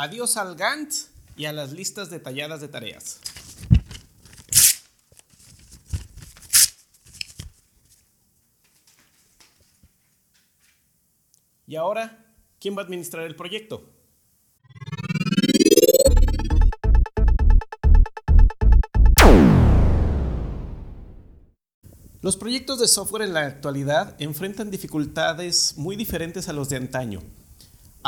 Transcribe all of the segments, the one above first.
Adiós al Gantt y a las listas detalladas de tareas. Y ahora, ¿quién va a administrar el proyecto? Los proyectos de software en la actualidad enfrentan dificultades muy diferentes a los de antaño.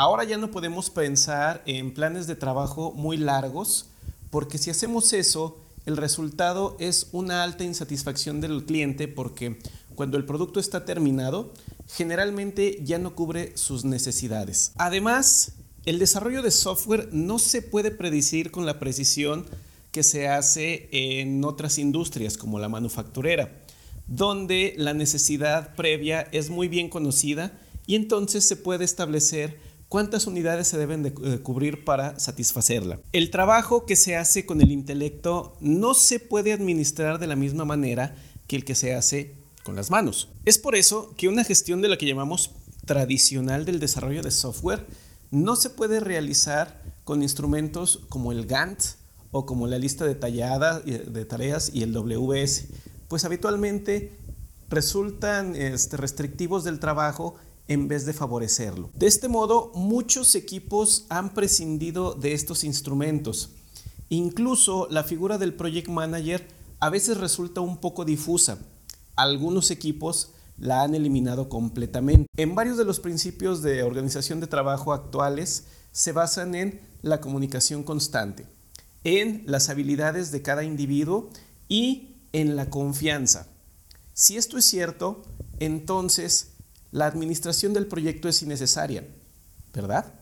Ahora ya no podemos pensar en planes de trabajo muy largos porque si hacemos eso, el resultado es una alta insatisfacción del cliente porque cuando el producto está terminado, generalmente ya no cubre sus necesidades. Además, el desarrollo de software no se puede predecir con la precisión que se hace en otras industrias como la manufacturera donde la necesidad previa es muy bien conocida y entonces se puede establecer cuántas unidades se deben de eh, cubrir para satisfacerla. El trabajo que se hace con el intelecto no se puede administrar de la misma manera que el que se hace con las manos. Es por eso que una gestión de la que llamamos tradicional del desarrollo de software no se puede realizar con instrumentos como el Gantt o como la lista detallada eh, de tareas y el WS pues habitualmente resultan este, restrictivos del trabajo en vez de favorecerlo. De este modo, muchos equipos han prescindido de estos instrumentos. Incluso la figura del project manager a veces resulta un poco difusa. Algunos equipos la han eliminado completamente. En varios de los principios de organización de trabajo actuales se basan en la comunicación constante, en las habilidades de cada individuo y en la confianza. Si esto es cierto, entonces la administración del proyecto es innecesaria, ¿verdad?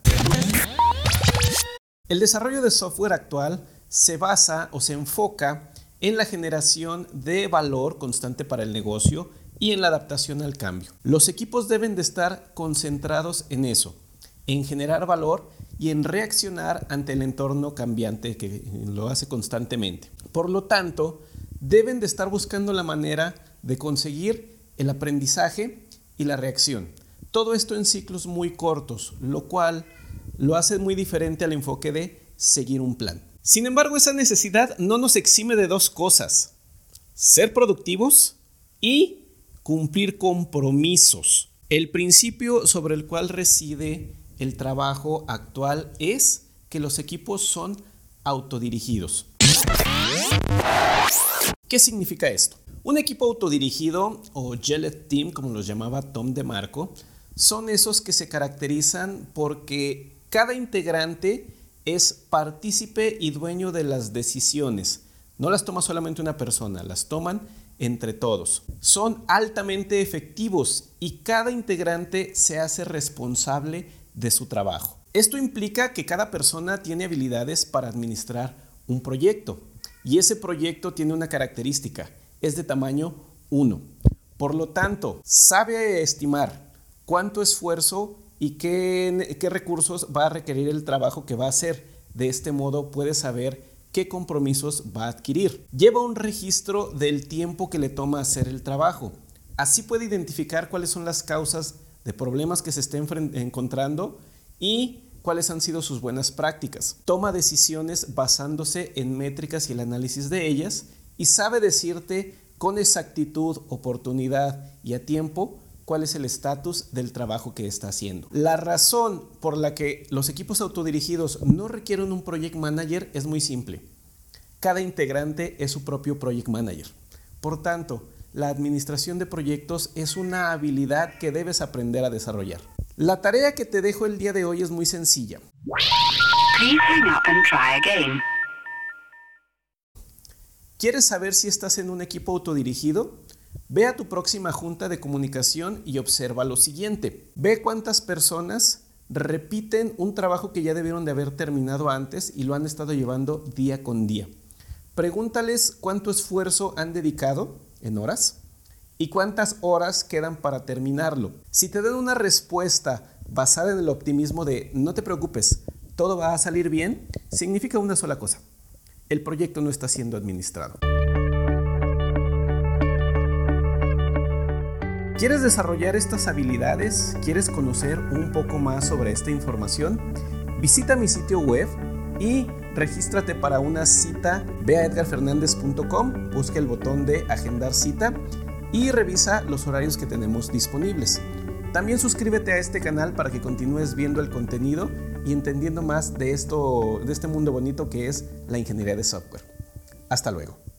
El desarrollo de software actual se basa o se enfoca en la generación de valor constante para el negocio y en la adaptación al cambio. Los equipos deben de estar concentrados en eso, en generar valor y en reaccionar ante el entorno cambiante que lo hace constantemente. Por lo tanto, deben de estar buscando la manera de conseguir el aprendizaje y la reacción. Todo esto en ciclos muy cortos, lo cual lo hace muy diferente al enfoque de seguir un plan. Sin embargo, esa necesidad no nos exime de dos cosas. Ser productivos y cumplir compromisos. El principio sobre el cual reside el trabajo actual es que los equipos son autodirigidos. ¿Qué significa esto? Un equipo autodirigido o Jellet Team, como los llamaba Tom DeMarco, son esos que se caracterizan porque cada integrante es partícipe y dueño de las decisiones. No las toma solamente una persona, las toman entre todos. Son altamente efectivos y cada integrante se hace responsable de su trabajo. Esto implica que cada persona tiene habilidades para administrar un proyecto. Y ese proyecto tiene una característica, es de tamaño 1. Por lo tanto, sabe estimar cuánto esfuerzo y qué, qué, recursos va a requerir el trabajo que va a hacer. De este modo puede saber qué compromisos va a adquirir. Lleva un registro del tiempo que le toma hacer el trabajo. Así puede identificar cuáles son las causas de problemas que se estén encontrando y cuáles han sido sus buenas prácticas. Toma decisiones basándose en métricas y el análisis de ellas y sabe decirte con exactitud, oportunidad y a tiempo cuál es el estatus del trabajo que está haciendo. La razón por la que los equipos autodirigidos no requieren un project manager es muy simple. Cada integrante es su propio project manager. Por tanto, la administración de proyectos es una habilidad que debes aprender a desarrollar. La tarea que te dejo el día de hoy es muy sencilla. ¿Quieres saber si estás en un equipo autodirigido? Ve a tu próxima junta de comunicación y observa lo siguiente. Ve cuántas personas repiten un trabajo que ya debieron de haber terminado antes y lo han estado llevando día con día. Pregúntales cuánto esfuerzo han dedicado en horas y cuántas horas quedan para terminarlo. Si te dan una respuesta basada en el optimismo de no te preocupes, todo va a salir bien, significa una sola cosa. El proyecto no está siendo administrado. ¿Quieres desarrollar estas habilidades? ¿Quieres conocer un poco más sobre esta información? Visita mi sitio web y regístrate para una cita. Ve a edgarfernandez.com, busca el botón de agendar cita y revisa los horarios que tenemos disponibles. También suscríbete a este canal para que continúes viendo el contenido y entendiendo más de esto de este mundo bonito que es la ingeniería de software. Hasta luego.